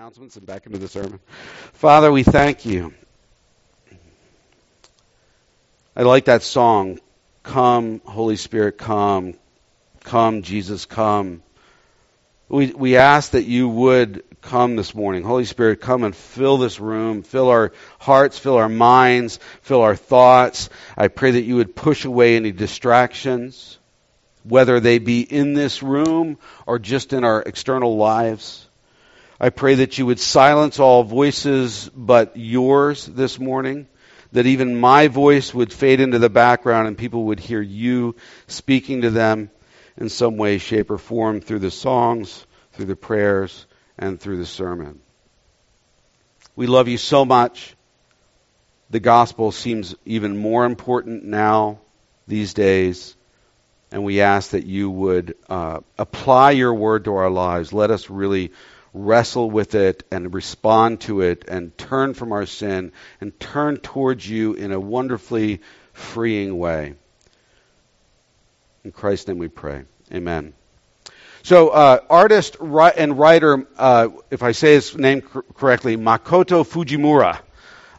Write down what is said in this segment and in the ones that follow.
announcements and back into the sermon. Father, we thank you. I like that song. Come, Holy Spirit, come. Come, Jesus, come. We, we ask that you would come this morning. Holy Spirit, come and fill this room, fill our hearts, fill our minds, fill our thoughts. I pray that you would push away any distractions, whether they be in this room or just in our external lives. I pray that you would silence all voices but yours this morning, that even my voice would fade into the background and people would hear you speaking to them in some way, shape, or form through the songs, through the prayers, and through the sermon. We love you so much. The gospel seems even more important now, these days, and we ask that you would uh, apply your word to our lives. Let us really wrestle with it and respond to it and turn from our sin and turn towards you in a wonderfully freeing way. In Christ's name we pray. Amen. So, uh, artist and writer, uh, if I say his name correctly, Makoto Fujimura.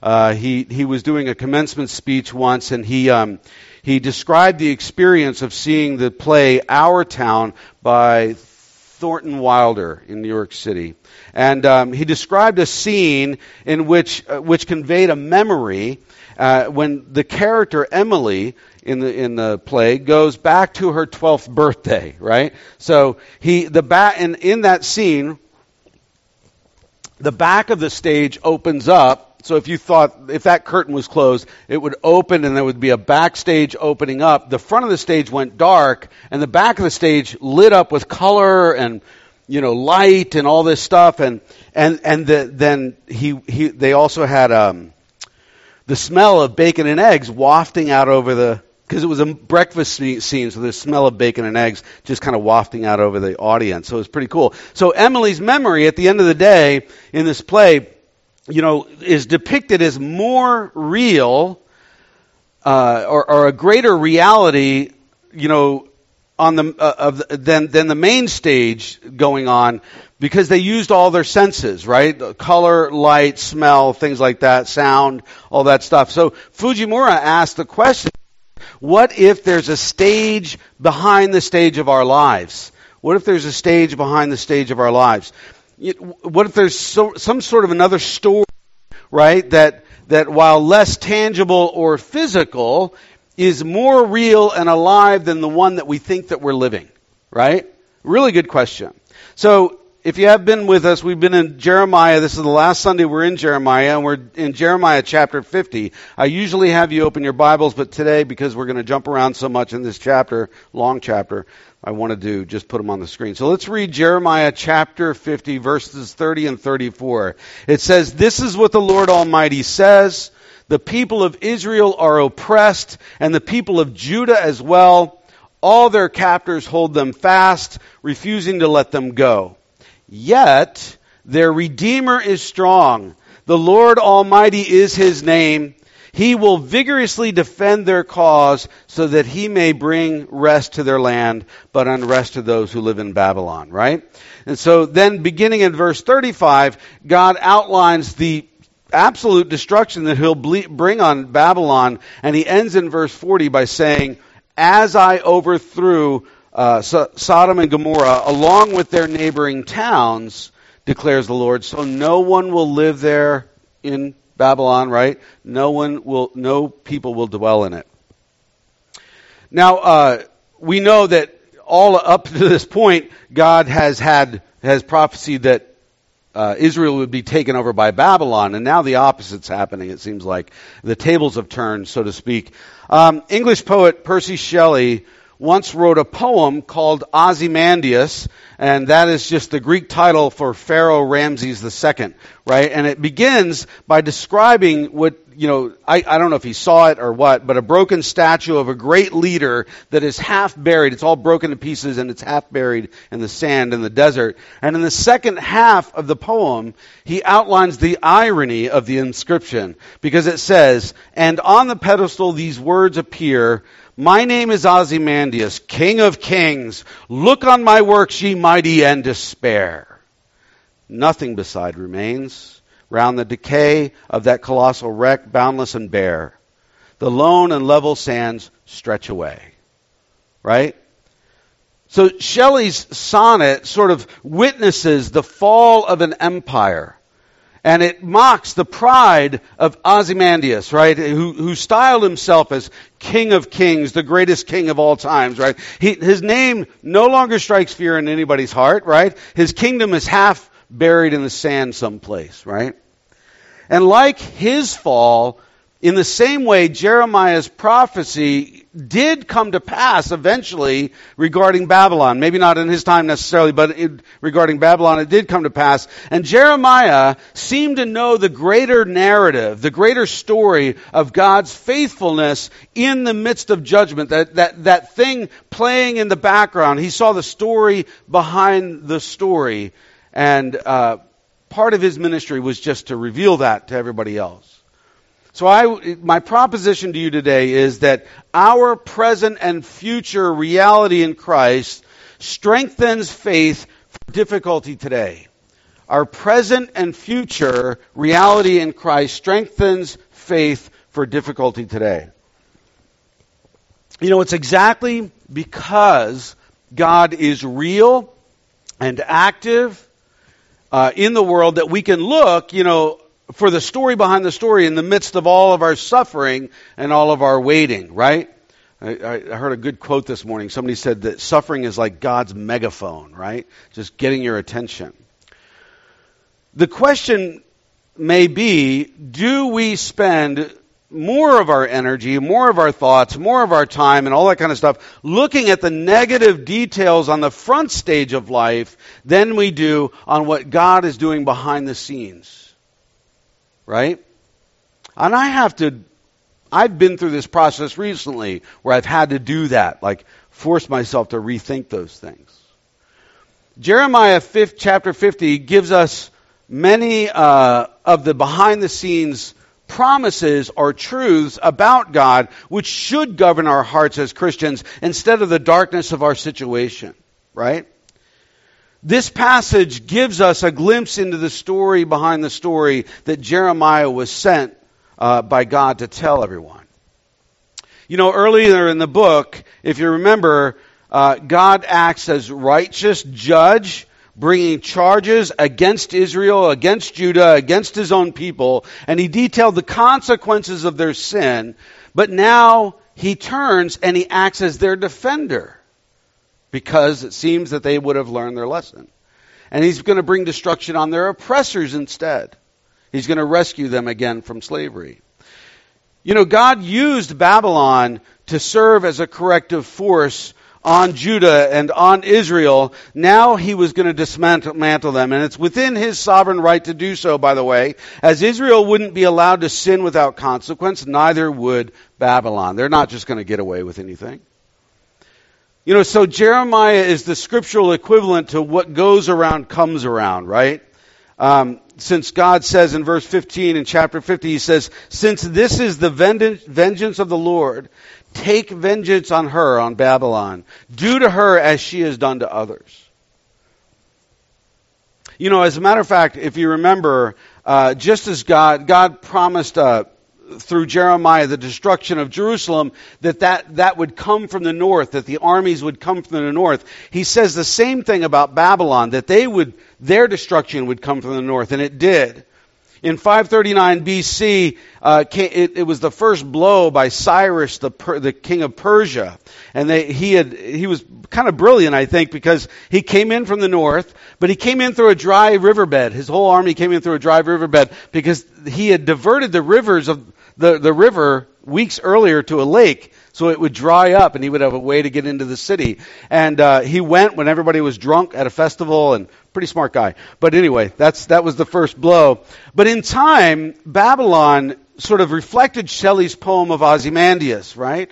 Uh, he he was doing a commencement speech once, and he um, he described the experience of seeing the play Our Town by Thornton Wilder in New York City. And um, he described a scene in which, uh, which conveyed a memory uh, when the character Emily in the in the play goes back to her 12th birthday, right? So he the back in, in that scene the back of the stage opens up so if you thought if that curtain was closed, it would open and there would be a backstage opening up. The front of the stage went dark and the back of the stage lit up with color and you know light and all this stuff and and and the, then he he they also had um the smell of bacon and eggs wafting out over the because it was a breakfast scene, so the smell of bacon and eggs just kind of wafting out over the audience. So it was pretty cool. So Emily's memory at the end of the day in this play you know, is depicted as more real uh, or, or, a greater reality, you know, on the uh, of than than the main stage going on because they used all their senses, right? Color, light, smell, things like that, sound, all that stuff. So Fujimura asked the question, what if there's a stage behind the stage of our lives? What if there's a stage behind the stage of our lives? What if there's so, some sort of another story, right? That that while less tangible or physical, is more real and alive than the one that we think that we're living, right? Really good question. So if you have been with us, we've been in Jeremiah. This is the last Sunday we're in Jeremiah, and we're in Jeremiah chapter 50. I usually have you open your Bibles, but today, because we're going to jump around so much in this chapter, long chapter, I want to do just put them on the screen. So let's read Jeremiah chapter 50 verses 30 and 34. It says, This is what the Lord Almighty says. The people of Israel are oppressed and the people of Judah as well. All their captors hold them fast, refusing to let them go. Yet their Redeemer is strong. The Lord Almighty is his name. He will vigorously defend their cause so that he may bring rest to their land, but unrest to those who live in Babylon, right? And so then beginning in verse 35, God outlines the absolute destruction that he'll bring on Babylon, and he ends in verse 40 by saying, As I overthrew uh, Sodom and Gomorrah along with their neighboring towns, declares the Lord, so no one will live there in Babylon, right? No one will, no people will dwell in it. Now, uh, we know that all up to this point, God has had, has prophesied that uh, Israel would be taken over by Babylon, and now the opposite's happening, it seems like. The tables have turned, so to speak. Um, English poet Percy Shelley once wrote a poem called Ozymandias, and that is just the Greek title for Pharaoh Ramses II, right? And it begins by describing what, you know, I, I don't know if he saw it or what, but a broken statue of a great leader that is half buried. It's all broken to pieces and it's half buried in the sand in the desert. And in the second half of the poem, he outlines the irony of the inscription because it says, and on the pedestal these words appear, my name is Ozymandias, King of Kings. Look on my works, ye mighty, and despair. nothing beside remains. Round the decay of that colossal wreck, boundless and bare, the lone and level sands stretch away. Right? So Shelley's sonnet sort of witnesses the fall of an empire. And it mocks the pride of Ozymandias, right? Who, who styled himself as King of Kings, the greatest king of all times, right? He, his name no longer strikes fear in anybody's heart, right? His kingdom is half buried in the sand someplace, right? And like his fall, in the same way, Jeremiah's prophecy did come to pass eventually regarding Babylon. Maybe not in his time necessarily, but it, regarding Babylon, it did come to pass. And Jeremiah seemed to know the greater narrative, the greater story of God's faithfulness in the midst of judgment. That, that, that thing playing in the background. He saw the story behind the story. And uh, part of his ministry was just to reveal that to everybody else. So I, my proposition to you today is that our present and future reality in Christ strengthens faith for difficulty today. Our present and future reality in Christ strengthens faith for difficulty today. You know, it's exactly because God is real and active uh, in the world that we can look, you know, for the story behind the story in the midst of all of our suffering and all of our waiting, right? I, I, heard a good quote this morning. Somebody said that suffering is like God's megaphone, right? Just getting your attention. The question may be do we spend more of our energy, more of our thoughts, more of our time, and all that kind of stuff looking at the negative details on the front stage of life than we do on what God is doing behind the scenes? Right? And I have to, I've been through this process recently where I've had to do that, like force myself to rethink those things. Jeremiah 5, chapter 50 gives us many uh, of the behind the scenes promises or truths about God which should govern our hearts as Christians instead of the darkness of our situation, right? This passage gives us a glimpse into the story behind the story that Jeremiah was sent uh, by God to tell everyone. You know, earlier in the book, if you remember, uh, God acts as righteous judge, bringing charges against Israel, against Judah, against his own people, and he detailed the consequences of their sin. But now he turns and he acts as their defender because it seems that they would have learned their lesson. And he's going to bring destruction on their oppressors instead. He's going to rescue them again from slavery. You know, God used Babylon to serve as a corrective force on Judah and on Israel. Now he was going to dismantle them. And it's within his sovereign right to do so, by the way. As Israel wouldn't be allowed to sin without consequence, neither would Babylon. They're not just going to get away with anything. You know, so Jeremiah is the scriptural equivalent to what goes around comes around, right? Um, since God says in verse 15 in chapter 50, he says, Since this is the vengeance of the Lord, take vengeance on her, on Babylon. Do to her as she has done to others. You know, as a matter of fact, if you remember, uh, just as God, God promised uh, through Jeremiah the destruction of Jerusalem, that, that that would come from the north, that the armies would come from the north. He says the same thing about Babylon, that they would, their destruction would come from the north, and it did. In 539 BC, uh, it, it, was the first blow by Cyrus, the, the king of Persia, and they, he had he was kind of brilliant, I think, because he came in from the north, but he came in through a dry riverbed. His whole army came in through a dry riverbed because he had diverted the rivers of the, the river weeks earlier to a lake so it would dry up and he would have a way to get into the city. And uh, he went when everybody was drunk at a festival and pretty smart guy. But anyway, that's that was the first blow. But in time, Babylon sort of reflected Shelley's poem of Ozymandias, right?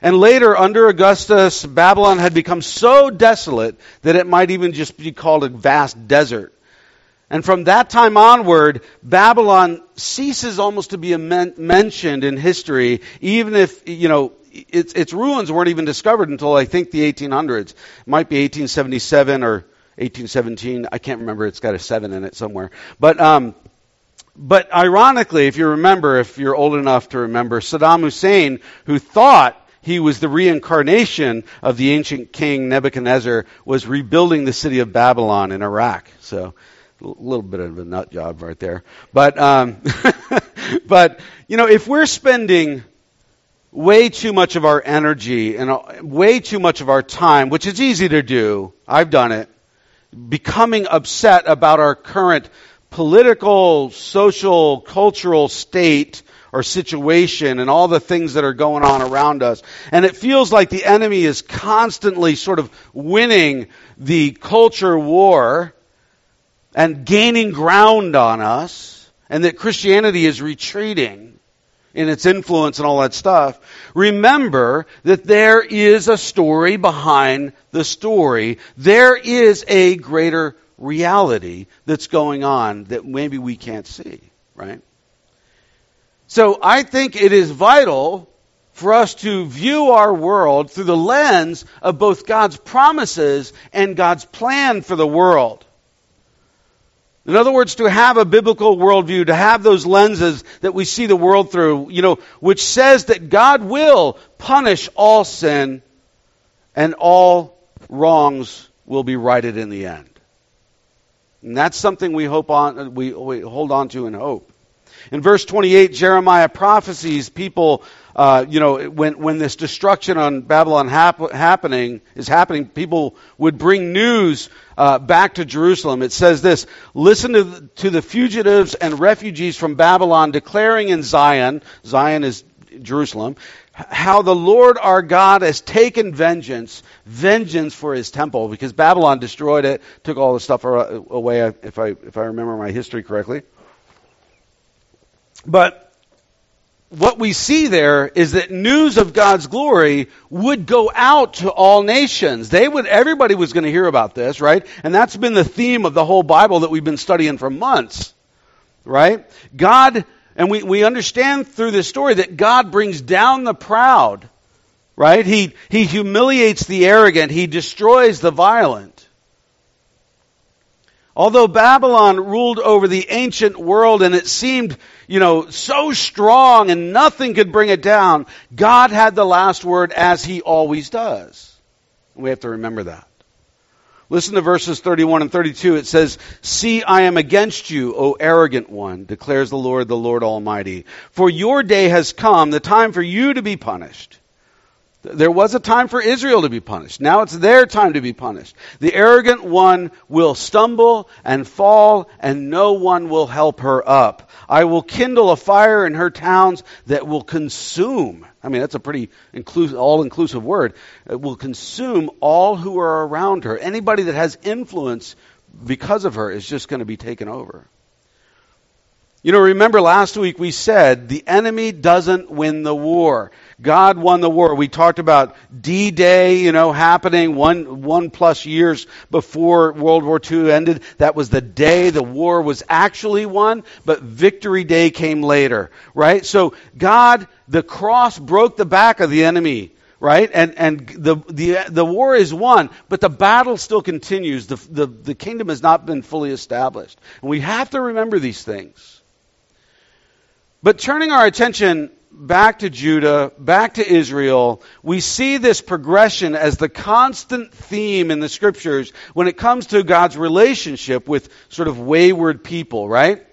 And later, under Augustus, Babylon had become so desolate that it might even just be called a vast desert. And from that time onward, Babylon ceases almost to be men- mentioned in history, even if, you know, its, its ruins weren't even discovered until I think the 1800s. It might be 1877 or 1817. I can't remember. It's got a seven in it somewhere. But um, but ironically, if you remember, if you're old enough to remember, Saddam Hussein, who thought he was the reincarnation of the ancient king Nebuchadnezzar, was rebuilding the city of Babylon in Iraq. So a little bit of a nut job right there. But um, but you know, if we're spending way too much of our energy and uh, way too much of our time, which is easy to do, I've done it, becoming upset about our current political, social, cultural state or situation and all the things that are going on around us. And it feels like the enemy is constantly sort of winning the culture war and gaining ground on us, and that Christianity is retreating in its influence and all that stuff. Remember that there is a story behind the story. There is a greater reality that's going on that maybe we can't see, right? So I think it is vital for us to view our world through the lens of both God's promises and God's plan for the world. In other words, to have a biblical worldview, to have those lenses that we see the world through, you know, which says that God will punish all sin and all wrongs will be righted in the end. And that's something we hope on, we, we hold on to and hope. In verse 28, Jeremiah prophesies people, uh, you know, when, when this destruction on Babylon hap- happening is happening, people would bring news uh, back to Jerusalem. It says this, listen to the, to the fugitives and refugees from Babylon declaring in Zion, Zion is Jerusalem, how the Lord our God has taken vengeance, vengeance for his temple, because Babylon destroyed it, took all the stuff away, if I, if I remember my history correctly. But what we see there is that news of God's glory would go out to all nations. They would, everybody was going to hear about this, right? And that's been the theme of the whole Bible that we've been studying for months, right? God and we, we understand through this story that God brings down the proud, right? He, he humiliates the arrogant. He destroys the violent. Although Babylon ruled over the ancient world and it seemed, you know, so strong and nothing could bring it down, God had the last word as he always does. We have to remember that. Listen to verses 31 and 32. It says, See, I am against you, O arrogant one, declares the Lord, the Lord Almighty. For your day has come, the time for you to be punished. There was a time for Israel to be punished. Now it's their time to be punished. The arrogant one will stumble and fall, and no one will help her up. I will kindle a fire in her towns that will consume. I mean, that's a pretty all-inclusive word. It will consume all who are around her. Anybody that has influence because of her is just going to be taken over. You know, remember last week we said the enemy doesn't win the war. God won the war. We talked about D-Day, you know, happening one, one plus years before World War II ended. That was the day the war was actually won, but Victory Day came later, right? So God, the cross broke the back of the enemy right? And and the the the war is won, but the battle still continues. The the the kingdom has not been fully established, and we have to remember these things. But turning our attention back to Judah, back to Israel, we see this progression as the constant theme in the scriptures when it comes to God's relationship with sort of wayward people, right?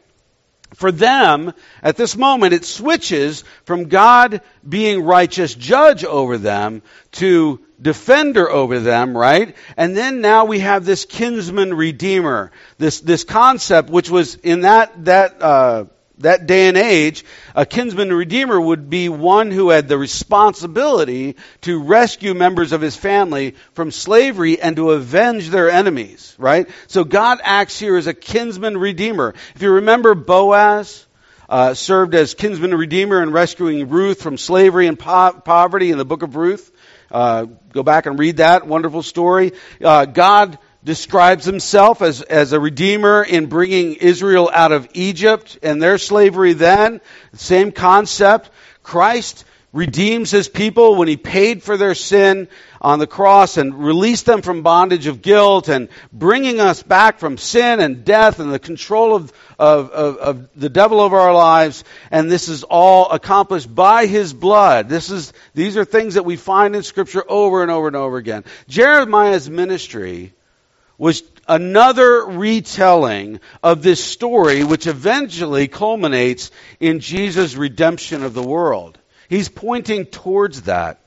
For them, at this moment, it switches from God being righteous judge over them to defender over them, right? And then now we have this kinsman redeemer, this this concept which was in that that uh, that day and age, a kinsman redeemer would be one who had the responsibility to rescue members of his family from slavery and to avenge their enemies, right? So God acts here as a kinsman redeemer. If you remember Boaz, uh, served as kinsman redeemer in rescuing Ruth from slavery and po- poverty in the book of Ruth. Uh, go back and read that wonderful story. Uh, God describes himself as, as a redeemer in bringing Israel out of Egypt and their slavery then. Same concept. Christ redeems his people when he paid for their sin on the cross and released them from bondage of guilt and bringing us back from sin and death and the control of, of, of, of the devil over our lives. And this is all accomplished by his blood. This is, these are things that we find in scripture over and over and over again. Jeremiah's ministry was another retelling of this story, which eventually culminates in Jesus' redemption of the world. He's pointing towards that,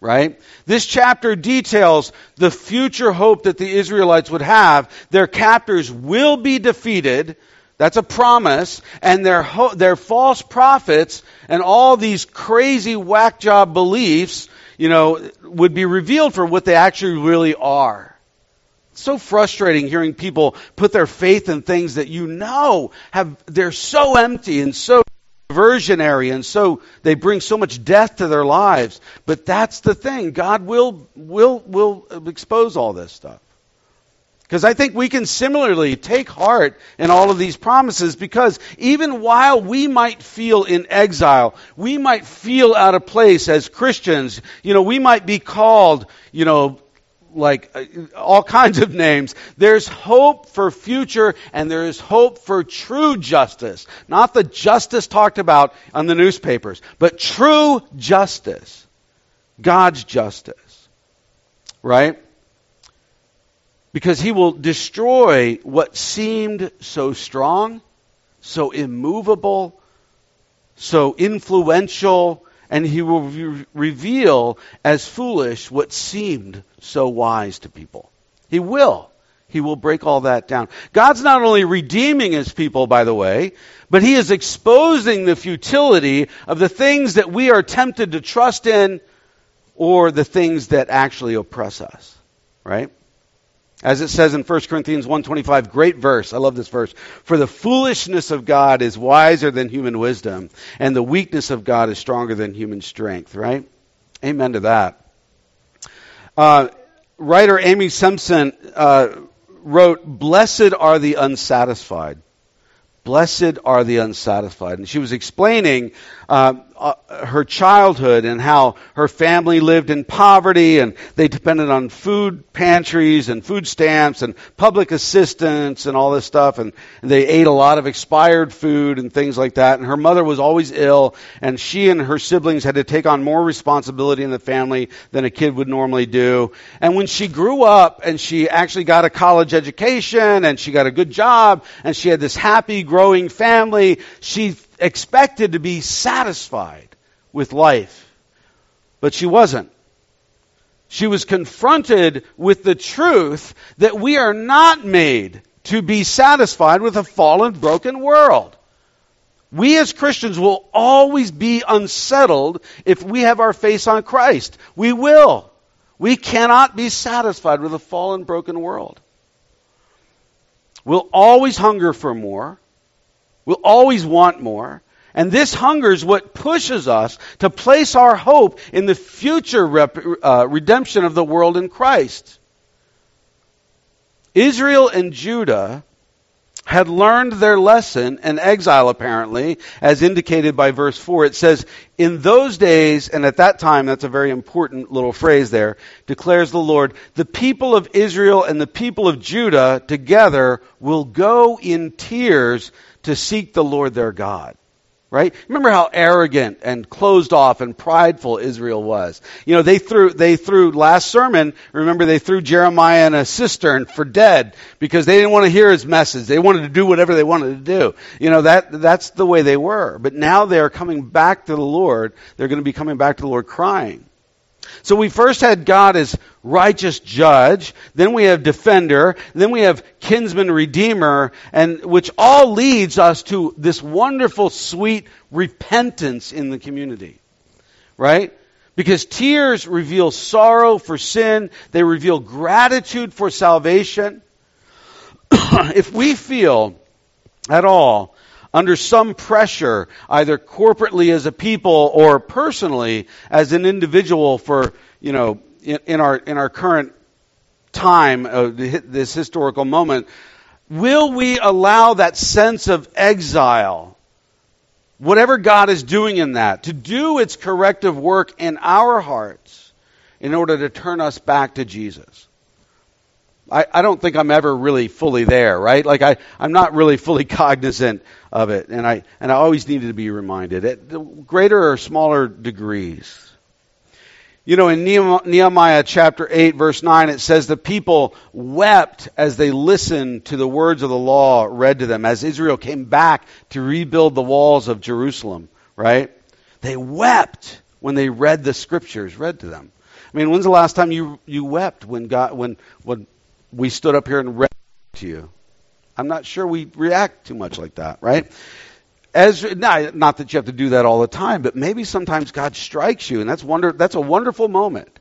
right? This chapter details the future hope that the Israelites would have. Their captors will be defeated. That's a promise. And their, ho- their false prophets and all these crazy whack job beliefs, you know, would be revealed for what they actually really are so frustrating hearing people put their faith in things that you know have they're so empty and so diversionary and so they bring so much death to their lives. But that's the thing. God will will will expose all this stuff. Because I think we can similarly take heart in all of these promises because even while we might feel in exile, we might feel out of place as Christians, you know, we might be called, you know, like uh, all kinds of names. There's hope for future and there is hope for true justice. Not the justice talked about on the newspapers, but true justice. God's justice. Right? Because he will destroy what seemed so strong, so immovable, so influential, and he will re- reveal as foolish what seemed so wise to people. He will. He will break all that down. God's not only redeeming his people, by the way, but he is exposing the futility of the things that we are tempted to trust in or the things that actually oppress us. Right? As it says in 1 Corinthians 1:25, great verse. I love this verse. For the foolishness of God is wiser than human wisdom, and the weakness of God is stronger than human strength, right? Amen to that. Uh, writer Amy Simpson uh, wrote, Blessed are the unsatisfied. Blessed are the unsatisfied. And she was explaining uh, uh, her childhood and how her family lived in poverty and they depended on food pantries and food stamps and public assistance and all this stuff. And, and they ate a lot of expired food and things like that. And her mother was always ill and she and her siblings had to take on more responsibility in the family than a kid would normally do. And when she grew up and she actually got a college education and she got a good job and she had this happy growing family she expected to be satisfied with life, but she wasn't. She was confronted with the truth that we are not made to be satisfied with a fallen, broken world. We as Christians will always be unsettled if we have our face on Christ. We will. We cannot be satisfied with a fallen, broken world. We'll always hunger for more. We'll always want more. And this hunger is what pushes us to place our hope in the future rep, uh, redemption of the world in Christ. Israel and Judah had learned their lesson in exile, apparently, as indicated by verse 4. It says, In those days, and at that time, that's a very important little phrase there, declares the Lord, the people of Israel and the people of Judah together will go in tears to seek the Lord their God. Right? Remember how arrogant and closed off and prideful Israel was. You know, they threw, they threw, last sermon, remember they threw Jeremiah in a cistern for dead because they didn't want to hear his message. They wanted to do whatever they wanted to do. You know, that, that's the way they were. But now they're coming back to the Lord. They're going to be coming back to the Lord crying. So we first had God as righteous judge, then we have defender, then we have kinsman redeemer, and which all leads us to this wonderful, sweet repentance in the community. Right? Because tears reveal sorrow for sin, they reveal gratitude for salvation. if we feel at all under some pressure, either corporately as a people or personally as an individual for, you know, in, in our, in our current time, this historical moment, will we allow that sense of exile, whatever God is doing in that, to do its corrective work in our hearts in order to turn us back to Jesus. I, I don't think I'm ever really fully there, right? Like I, I'm not really fully cognizant of it, and I and I always needed to be reminded at greater or smaller degrees. You know, in Nehemiah chapter 8, verse 9, it says the people wept as they listened to the words of the law read to them, as Israel came back to rebuild the walls of Jerusalem, right? They wept when they read the scriptures read to them. I mean, when's the last time you, you wept when God, when, when we stood up here and read to you? I'm not sure we react too much like that, right? Ezra, not that you have to do that all the time, but maybe sometimes God strikes you, and that's wonder. That's a wonderful moment.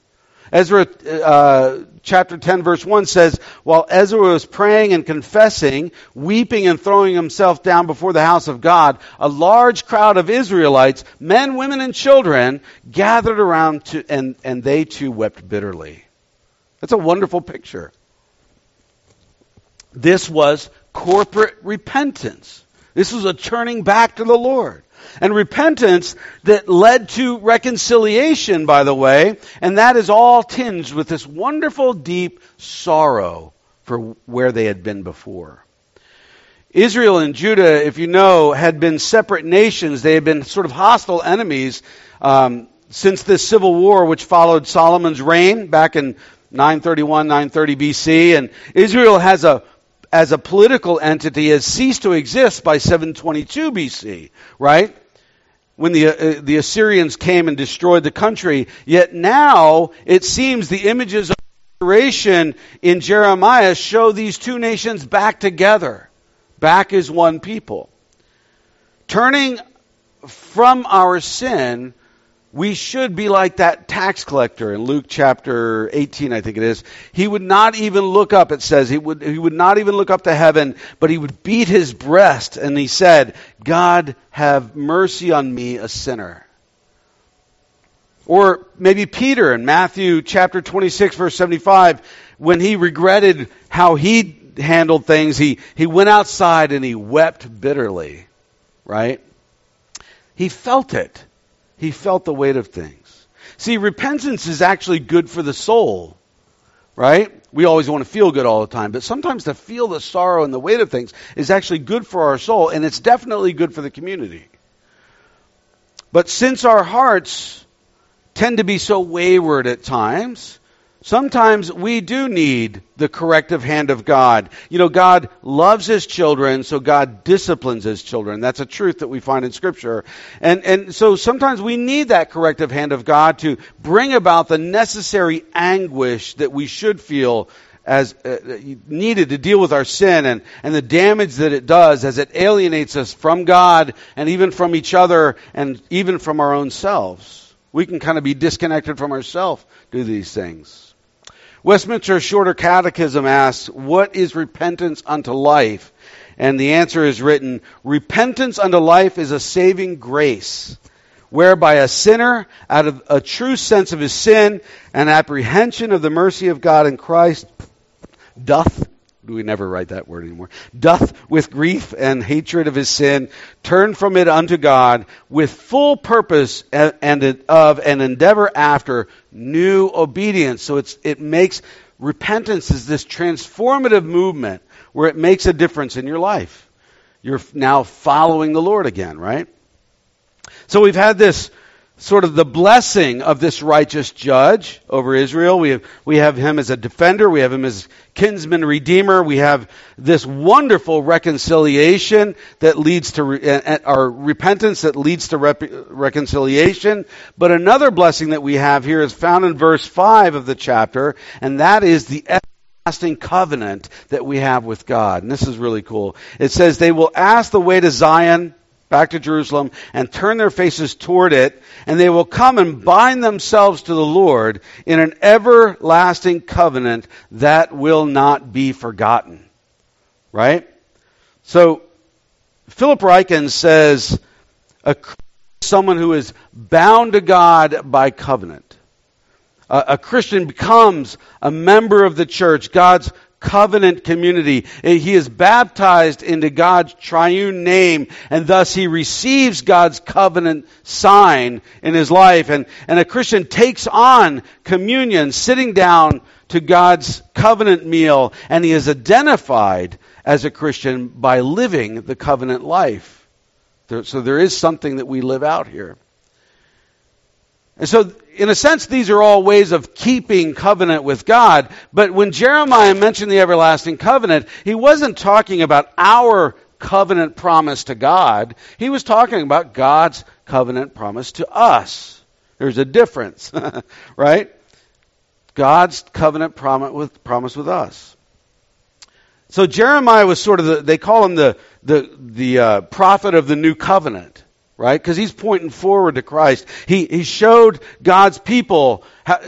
Ezra uh, chapter 10 verse 1 says, While Ezra was praying and confessing, weeping and throwing himself down before the house of God, a large crowd of Israelites, men, women, and children, gathered around to, and, and they too wept bitterly. That's a wonderful picture. This was corporate repentance. This was a turning back to the Lord. And repentance that led to reconciliation, by the way, and that is all tinged with this wonderful deep sorrow for where they had been before. Israel and Judah, if you know, had been separate nations. They had been sort of hostile enemies um, since this civil war, which followed Solomon's reign back in 931, 930 BC. And Israel has a as a political entity has ceased to exist by 722 BC, right? When the, uh, the Assyrians came and destroyed the country. Yet now, it seems the images of restoration in Jeremiah show these two nations back together, back as one people. Turning from our sin we should be like that tax collector in Luke chapter 18, I think it is. He would not even look up, it says, he would, he would not even look up to heaven, but he would beat his breast and he said, God, have mercy on me, a sinner. Or maybe Peter in Matthew chapter 26, verse 75, when he regretted how he handled things, he, he went outside and he wept bitterly, right? He felt it. He felt the weight of things. See, repentance is actually good for the soul, right? We always want to feel good all the time, but sometimes to feel the sorrow and the weight of things is actually good for our soul, and it's definitely good for the community. But since our hearts tend to be so wayward at times, Sometimes we do need the corrective hand of God. You know, God loves His children, so God disciplines His children. That's a truth that we find in Scripture. And, and so sometimes we need that corrective hand of God to bring about the necessary anguish that we should feel as uh, needed to deal with our sin and, and the damage that it does as it alienates us from God and even from each other and even from our own selves. We can kind of be disconnected from ourselves do these things. Westminster Shorter Catechism asks, What is repentance unto life? And the answer is written Repentance unto life is a saving grace, whereby a sinner, out of a true sense of his sin and apprehension of the mercy of God in Christ, doth we never write that word anymore, doth with grief and hatred of his sin turn from it unto God with full purpose and, of and endeavor after new obedience. So it's, it makes repentance is this transformative movement where it makes a difference in your life. You're now following the Lord again, right? So we've had this sort of the blessing of this righteous judge over Israel. We have, we have him as a defender. We have him as kinsman redeemer. We have this wonderful reconciliation that leads to, re, our repentance that leads to rep, reconciliation. But another blessing that we have here is found in verse 5 of the chapter, and that is the everlasting covenant that we have with God. And this is really cool. It says, they will ask the way to Zion, back to Jerusalem and turn their faces toward it, and they will come and bind themselves to the Lord in an everlasting covenant that will not be forgotten. Right? So, Philip Ryken says, a, someone who is bound to God by covenant. A, a Christian becomes a member of the church, God's covenant community. He is baptized into God's triune name, and thus he receives God's covenant sign in his life. And, and a Christian takes on communion, sitting down to God's covenant meal, and he is identified as a Christian by living the covenant life. So there is something that we live out here. And so, in a sense, these are all ways of keeping covenant with God. But when Jeremiah mentioned the everlasting covenant, he wasn't talking about our covenant promise to God. He was talking about God's covenant promise to us. There's a difference, right? God's covenant promise with, promise with us. So Jeremiah was sort of the, they call him the, the, the uh, prophet of the new covenant right? Because he's pointing forward to Christ. He, he showed God's people how,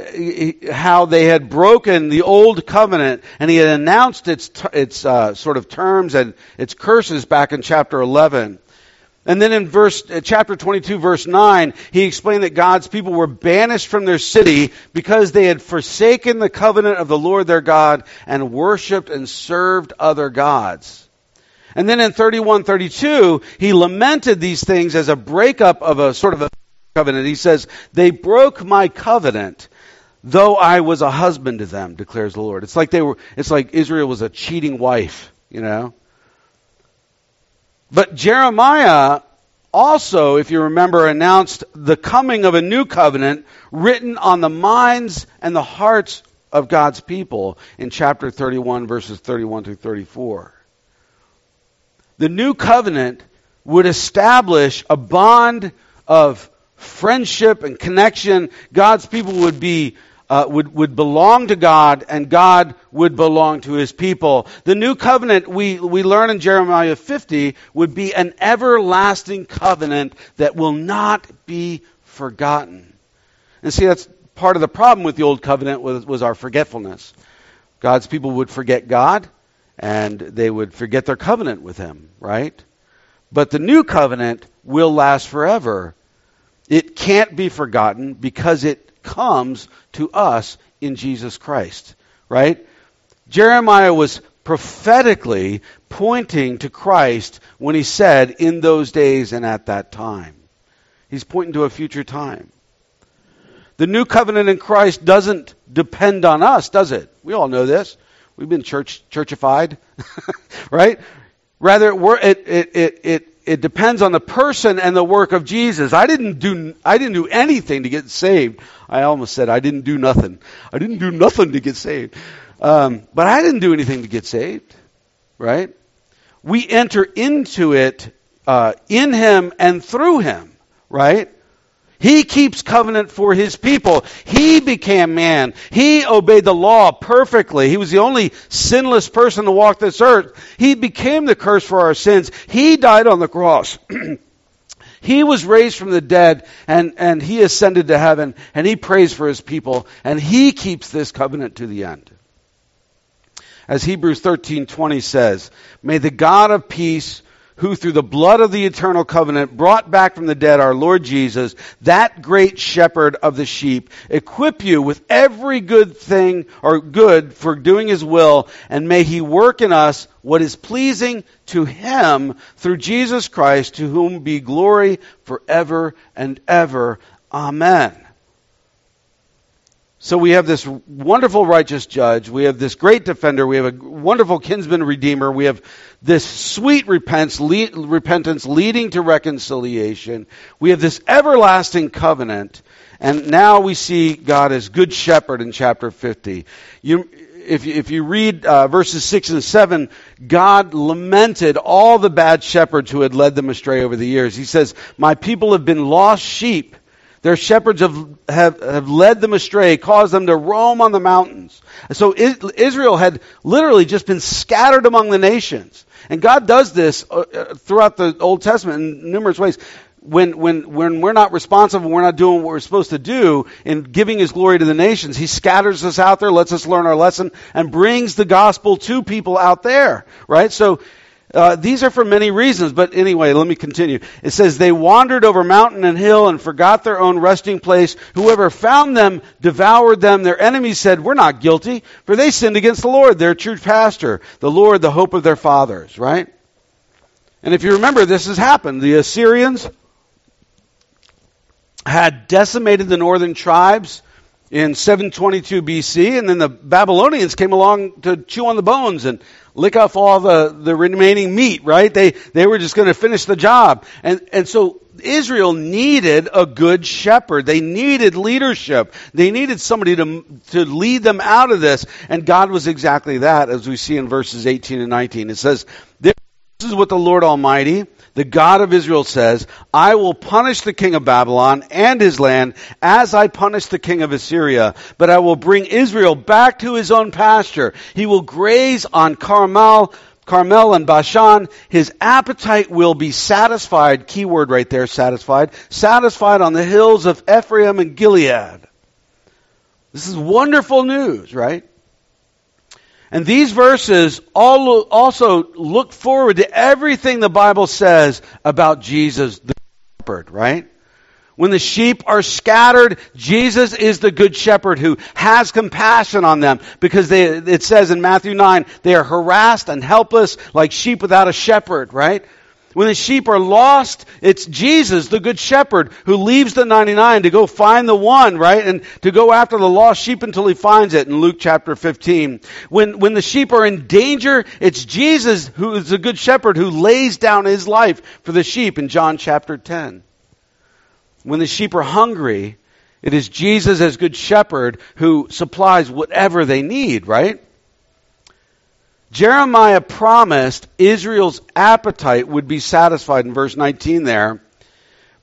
how they had broken the old covenant, and he had announced its, its uh, sort of terms and its curses back in chapter 11. And then in verse, uh, chapter 22, verse 9, he explained that God's people were banished from their city because they had forsaken the covenant of the Lord their God and worshiped and served other gods. And then in 31, 32, he lamented these things as a breakup of a sort of a covenant. He says, They broke my covenant, though I was a husband to them, declares the Lord. It's like they were, it's like Israel was a cheating wife, you know? But Jeremiah also, if you remember, announced the coming of a new covenant written on the minds and the hearts of God's people in chapter 31, verses 31 through 34 the new covenant would establish a bond of friendship and connection. God's people would be uh, would would belong to God, and God would belong to His people. The new covenant we we learn in Jeremiah 50 would be an everlasting covenant that will not be forgotten. And see, that's part of the problem with the old covenant was, was our forgetfulness. God's people would forget God and they would forget their covenant with him, right? But the new covenant will last forever. It can't be forgotten because it comes to us in Jesus Christ, right? Jeremiah was prophetically pointing to Christ when he said, in those days and at that time. He's pointing to a future time. The new covenant in Christ doesn't depend on us, does it? We all know this. We've been church churchified, right? Rather, it, it, it, it, it depends on the person and the work of Jesus. I didn't do, I didn't do anything to get saved. I almost said I didn't do nothing. I didn't do nothing to get saved. Um, but I didn't do anything to get saved, right? We enter into it uh, in Him and through Him, right? He keeps covenant for his people. He became man. He obeyed the law perfectly. He was the only sinless person to walk this earth. He became the curse for our sins. He died on the cross. he was raised from the dead and, and he ascended to heaven and he prays for his people and he keeps this covenant to the end. As Hebrews 13:20 says, may the God of peace who through the blood of the eternal covenant brought back from the dead our Lord Jesus, that great shepherd of the sheep, equip you with every good thing or good for doing his will, and may he work in us what is pleasing to him through Jesus Christ, to whom be glory forever and ever. Amen. So we have this wonderful righteous judge. We have this great defender. We have a wonderful kinsman redeemer. We have this sweet repentance, repentance leading to reconciliation. We have this everlasting covenant. And now we see God as good shepherd in chapter 50. You, if, you, if you read uh, verses 6 and 7, God lamented all the bad shepherds who had led them astray over the years. He says, My people have been lost sheep. Their shepherds have, have, have led them astray, caused them to roam on the mountains. So Israel had literally just been scattered among the nations. And God does this uh, uh, throughout the Old Testament in numerous ways. When, when, when we're not responsible, we're not doing what we're supposed to do in giving His glory to the nations, He scatters us out there, lets us learn our lesson, and brings the gospel to people out there, right? So, Uh, these are for many reasons, but anyway, let me continue. It says, They wandered over mountain and hill and forgot their own resting place. Whoever found them devoured them. Their enemies said, We're not guilty, for they sinned against the Lord, their true pastor, the Lord, the hope of their fathers, right? And if you remember, this has happened. The Assyrians had decimated the northern tribes in 722 BC, and then the Babylonians came along to chew on the bones and lick off all the, the remaining meat, right? They, they were just going to finish the job. And, and so Israel needed a good shepherd. They needed leadership. They needed somebody to, to lead them out of this. And God was exactly that, as we see in verses 18 and 19. It says, This is what the Lord Almighty, the God of Israel says, I will punish the king of Babylon and his land as I punished the king of Assyria, but I will bring Israel back to his own pasture. He will graze on Carmel, Carmel and Bashan. His appetite will be satisfied. Keyword right there, satisfied. Satisfied on the hills of Ephraim and Gilead. This is wonderful news, right? And these verses all also look forward to everything the Bible says about Jesus the shepherd, right? When the sheep are scattered, Jesus is the good shepherd who has compassion on them because they, it says in Matthew 9, they are harassed and helpless like sheep without a shepherd, right? When the sheep are lost, it's Jesus, the good shepherd, who leaves the 99 to go find the one, right? And to go after the lost sheep until he finds it in Luke chapter 15. When, when the sheep are in danger, it's Jesus who is the good shepherd who lays down his life for the sheep in John chapter 10. When the sheep are hungry, it is Jesus as good shepherd who supplies whatever they need, right? Jeremiah promised Israel's appetite would be satisfied in verse 19 there.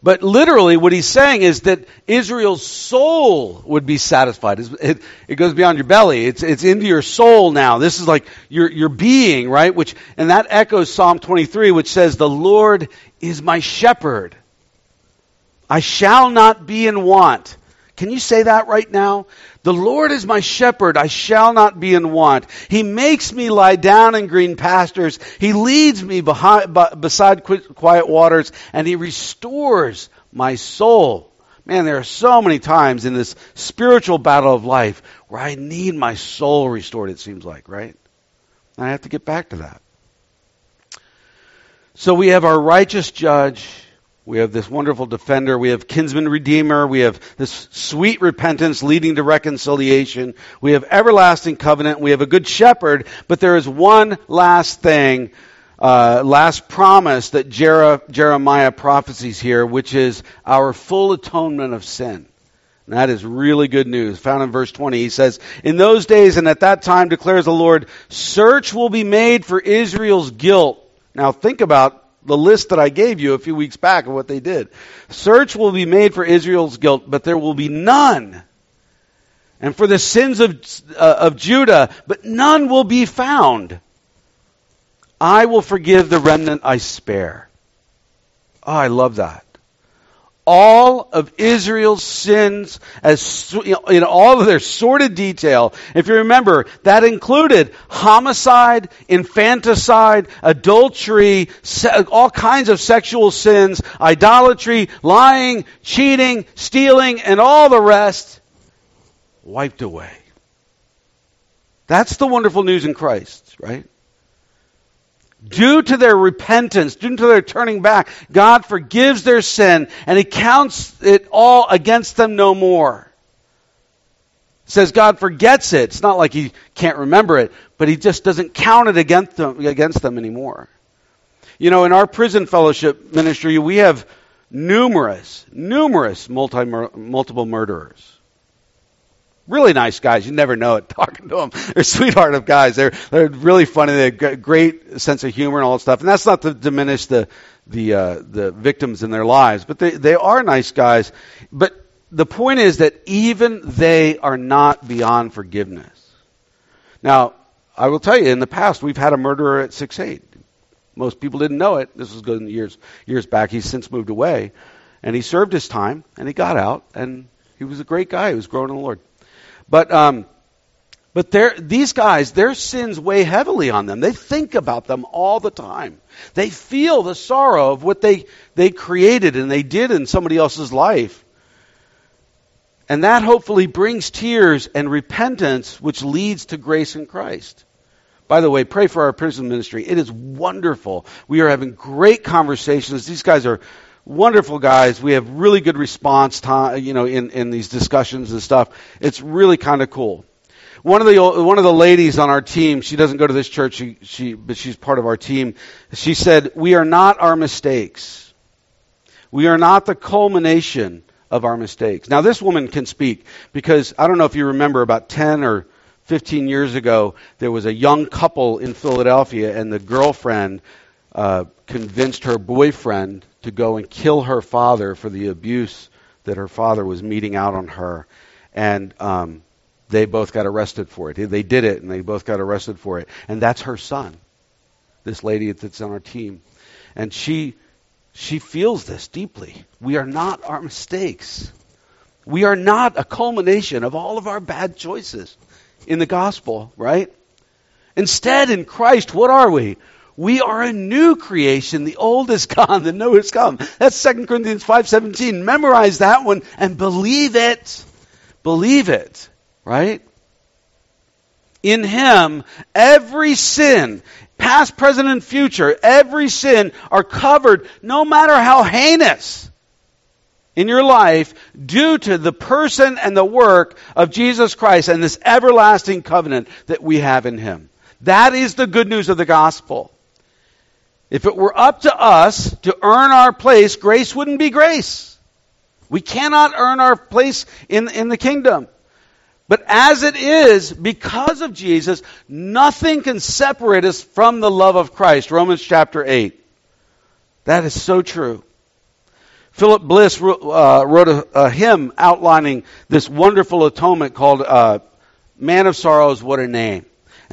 But literally, what he's saying is that Israel's soul would be satisfied. It, it, goes beyond your belly. It's, it's into your soul now. This is like your, your being, right? Which, and that echoes Psalm 23, which says, The Lord is my shepherd. I shall not be in want. Can you say that right now? The Lord is my shepherd, I shall not be in want. He makes me lie down in green pastures. He leads me behind, beside quiet waters, and He restores my soul. Man, there are so many times in this spiritual battle of life where I need my soul restored, it seems like, right? And I have to get back to that. So we have our righteous judge we have this wonderful defender. We have kinsman redeemer. We have this sweet repentance leading to reconciliation. We have everlasting covenant. We have a good shepherd. But there is one last thing, uh, last promise that Jer- Jeremiah prophesies here, which is our full atonement of sin. And that is really good news. Found in verse 20, he says, In those days and at that time declares the Lord, search will be made for Israel's guilt. Now think about the list that I gave you a few weeks back of what they did. Search will be made for Israel's guilt, but there will be none. And for the sins of, uh, of Judah, but none will be found. I will forgive the remnant I spare. Oh, I love that all of Israel's sins as you know, in all of their sordid detail. If you remember, that included homicide, infanticide, adultery, all kinds of sexual sins, idolatry, lying, cheating, stealing, and all the rest wiped away. That's the wonderful news in Christ, right? Due to their repentance, due to their turning back, God forgives their sin and He counts it all against them no more. It says God forgets it. It's not like He can't remember it, but He just doesn't count it against them, against them anymore. You know, in our prison fellowship ministry, we have numerous, numerous multi, multiple murderers really nice guys. You never know it talking to them. They're sweetheart of guys. They're they're really funny. They have great sense of humor and all that stuff. And that's not to diminish the the uh, the victims in their lives, but they they are nice guys. But the point is that even they are not beyond forgiveness. Now, I will tell you, in the past, we've had a murderer at six eight. Most people didn't know it. This was good years years back. He's since moved away, and he served his time, and he got out, and he was a great guy. He was growing in the Lord. But um, But these guys, their sins weigh heavily on them. They think about them all the time. They feel the sorrow of what they, they created and they did in somebody else's life. And that hopefully brings tears and repentance, which leads to grace in Christ. By the way, pray for our prison ministry. It is wonderful. We are having great conversations. These guys are wonderful guys. We have really good response time, you know, in, in these discussions and stuff. It's really kind of cool. One of the one of the ladies on our team, she doesn't go to this church, she, she but she's part of our team. She said, "We are not our mistakes. We are not the culmination of our mistakes." Now, this woman can speak because I don't know if you remember about ten or 15 years ago, there was a young couple in Philadelphia, and the girlfriend uh, convinced her boyfriend to go and kill her father for the abuse that her father was meting out on her. And um, they both got arrested for it. They did it, and they both got arrested for it. And that's her son, this lady that's on our team. And she, she feels this deeply. We are not our mistakes. We are not a culmination of all of our bad choices in the gospel, right? Instead, in Christ, what are we? We are a new creation. The old is gone, the new has come. That's 2 Corinthians 5.17. Memorize that one and believe it. Believe it right? In Him, every sin, past, present, and future, every sin are covered, no matter how heinous in your life, due to the person and the work of Jesus Christ and this everlasting covenant that we have in Him. That is the good news of the gospel. If it were up to us to earn our place, grace wouldn't be grace. We cannot earn our place in, in the kingdom. But as it is, because of Jesus, nothing can separate us from the love of Christ. Romans chapter 8. That is so true. Philip Bliss uh, wrote a, a, hymn outlining this wonderful atonement called uh, Man of Sorrows, What a Name.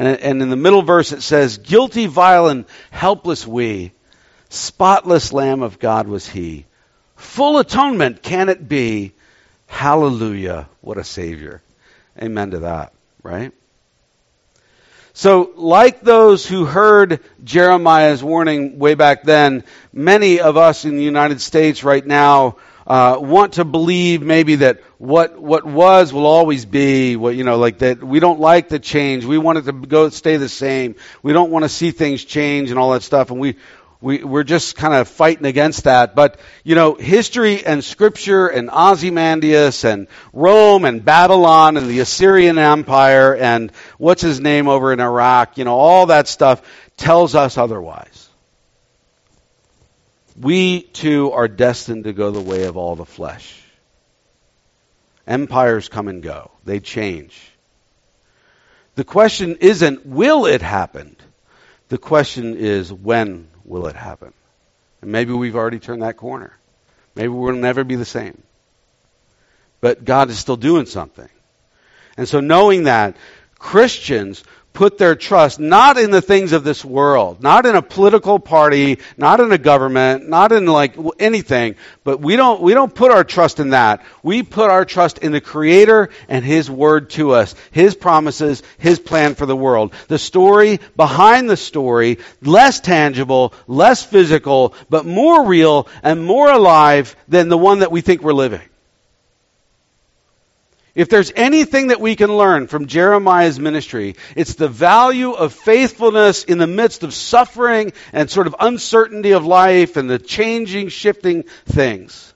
And, and in the middle verse it says, Guilty, vile, and helpless we, spotless Lamb of God was he. Full atonement can it be? Hallelujah, what a Savior. Amen to that, right? So, like those who heard Jeremiah's warning way back then, many of us in the United States right now uh, want to believe maybe that what what was will always be. What you know, like that we don't like the change. We want it to go stay the same. We don't want to see things change and all that stuff. And we we, we're just kind of fighting against that. But, you know, history and scripture and Ozymandias and Rome and Babylon and the Assyrian Empire and what's his name over in Iraq, you know, all that stuff tells us otherwise. We too are destined to go the way of all the flesh. Empires come and go. They change. The question isn't, will it happen? The question is, when will it happen? And maybe we've already turned that corner. Maybe we'll never be the same. But God is still doing something. And so knowing that, Christians put their trust not in the things of this world, not in a political party, not in a government, not in like anything, but we don't, we don't put our trust in that. We put our trust in the Creator and His Word to us, His promises, His plan for the world. The story behind the story, less tangible, less physical, but more real and more alive than the one that we think we're living. If there's anything that we can learn from Jeremiah's ministry, it's the value of faithfulness in the midst of suffering and sort of uncertainty of life and the changing, shifting things.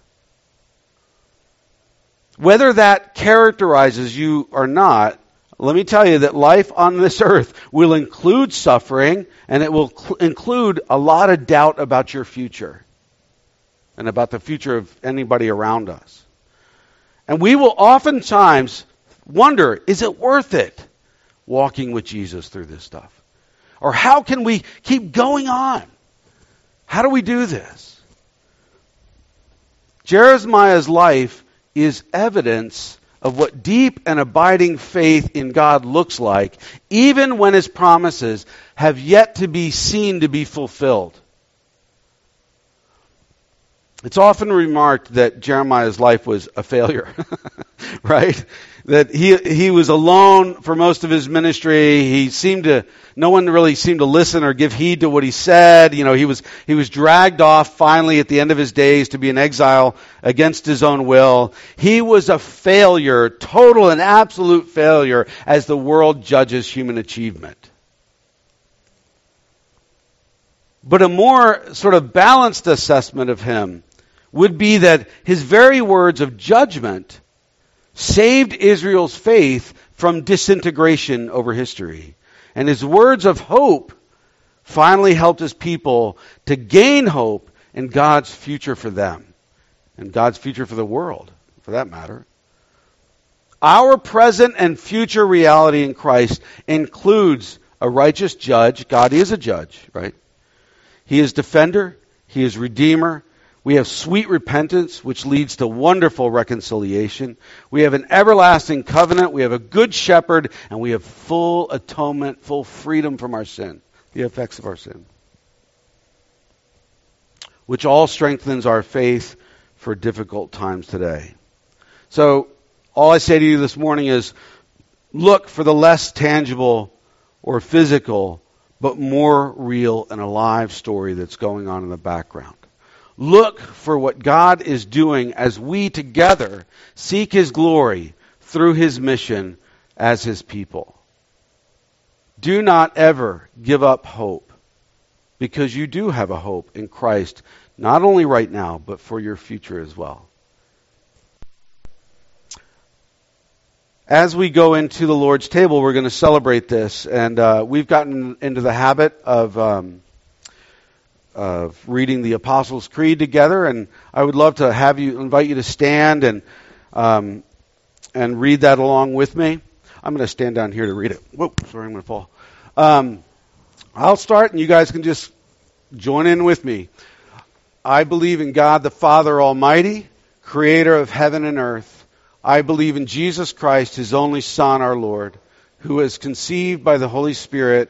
Whether that characterizes you or not, let me tell you that life on this earth will include suffering and it will cl- include a lot of doubt about your future and about the future of anybody around us. And we will oftentimes wonder is it worth it walking with Jesus through this stuff? Or how can we keep going on? How do we do this? Jeremiah's life is evidence of what deep and abiding faith in God looks like, even when his promises have yet to be seen to be fulfilled. It's often remarked that Jeremiah's life was a failure. right? That he, he was alone for most of his ministry. He seemed to, no one really seemed to listen or give heed to what he said. You know, he was, he was dragged off finally at the end of his days to be in exile against his own will. He was a failure, total and absolute failure as the world judges human achievement. But a more sort of balanced assessment of him would be that his very words of judgment saved Israel's faith from disintegration over history. And his words of hope finally helped his people to gain hope in God's future for them and God's future for the world, for that matter. Our present and future reality in Christ includes a righteous judge. God is a judge, right? He is defender, he is redeemer, we have sweet repentance, which leads to wonderful reconciliation. We have an everlasting covenant. We have a good shepherd, and we have full atonement, full freedom from our sin, the effects of our sin, which all strengthens our faith for difficult times today. So, all I say to you this morning is look for the less tangible or physical, but more real and alive story that's going on in the background. Look for what God is doing as we together seek His glory through His mission as His people. Do not ever give up hope because you do have a hope in Christ, not only right now, but for your future as well. As we go into the Lord's table, we're going to celebrate this, and uh, we've gotten into the habit of. Um, of reading the Apostles' Creed together, and I would love to have you invite you to stand and um, and read that along with me. I'm going to stand down here to read it. Whoa, sorry, I'm going to fall. Um, I'll start, and you guys can just join in with me. I believe in God the Father Almighty, creator of heaven and earth. I believe in Jesus Christ, his only Son, our Lord, who was conceived by the Holy Spirit,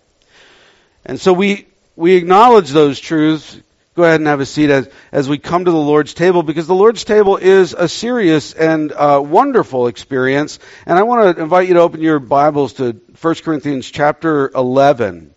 And so we we acknowledge those truths. Go ahead and have a seat as, as we come to the Lord's table because the Lord's table is a serious and uh, wonderful experience. And I want to invite you to open your Bibles to 1 Corinthians chapter 11.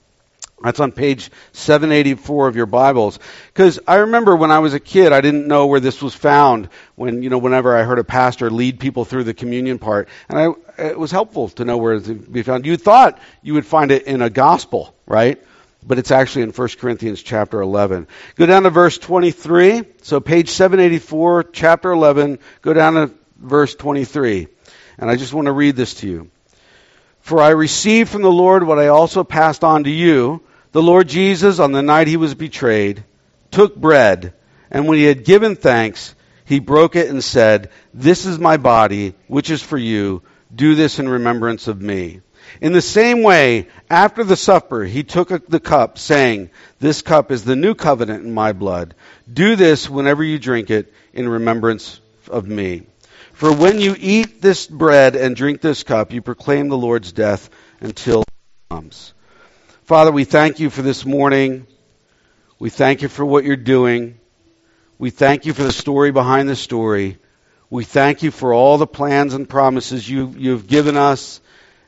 That's on page 784 of your Bibles. Because I remember when I was a kid, I didn't know where this was found. When you know, whenever I heard a pastor lead people through the communion part, and I, it was helpful to know where it to be found. You thought you would find it in a gospel, right? But it's actually in 1 Corinthians chapter 11. Go down to verse 23. So page 784, chapter 11, go down to verse 23. And I just want to read this to you. For I received from the Lord what I also passed on to you. The Lord Jesus, on the night he was betrayed, took bread, and when he had given thanks, he broke it and said, This is my body, which is for you. Do this in remembrance of me. In the same way, after the supper, he took the cup, saying, This cup is the new covenant in my blood. Do this whenever you drink it in remembrance of me. For when you eat this bread and drink this cup, you proclaim the Lord's death until comes. Father, we thank you for this morning. We thank you for what you're doing. We thank you for the story behind the story. We thank you for all the plans and promises you, you've given us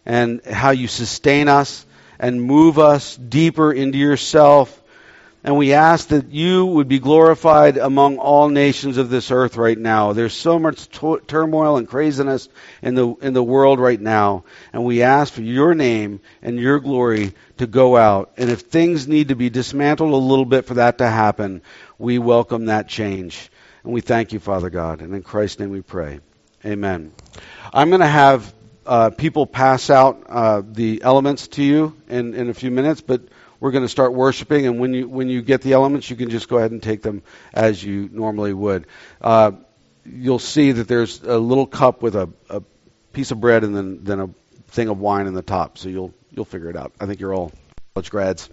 and how you sustain us and move us deeper into yourself. And we ask that you would be glorified among all nations of this earth right now. There's so much turmoil and craziness in the, in the world right now. And we ask for your name and your glory to go out. And if things need to be dismantled a little bit for that to happen, we welcome that change. And we thank you, Father God. And in Christ's name we pray. Amen. I'm going to have uh, people pass out uh, the elements to you in, in a few minutes, but we're going to start worshiping. And when you when you get the elements, you can just go ahead and take them as you normally would. Uh, you'll see that there's a little cup with a, a piece of bread and then then a thing of wine in the top. So you'll you'll figure it out. I think you're all college grads.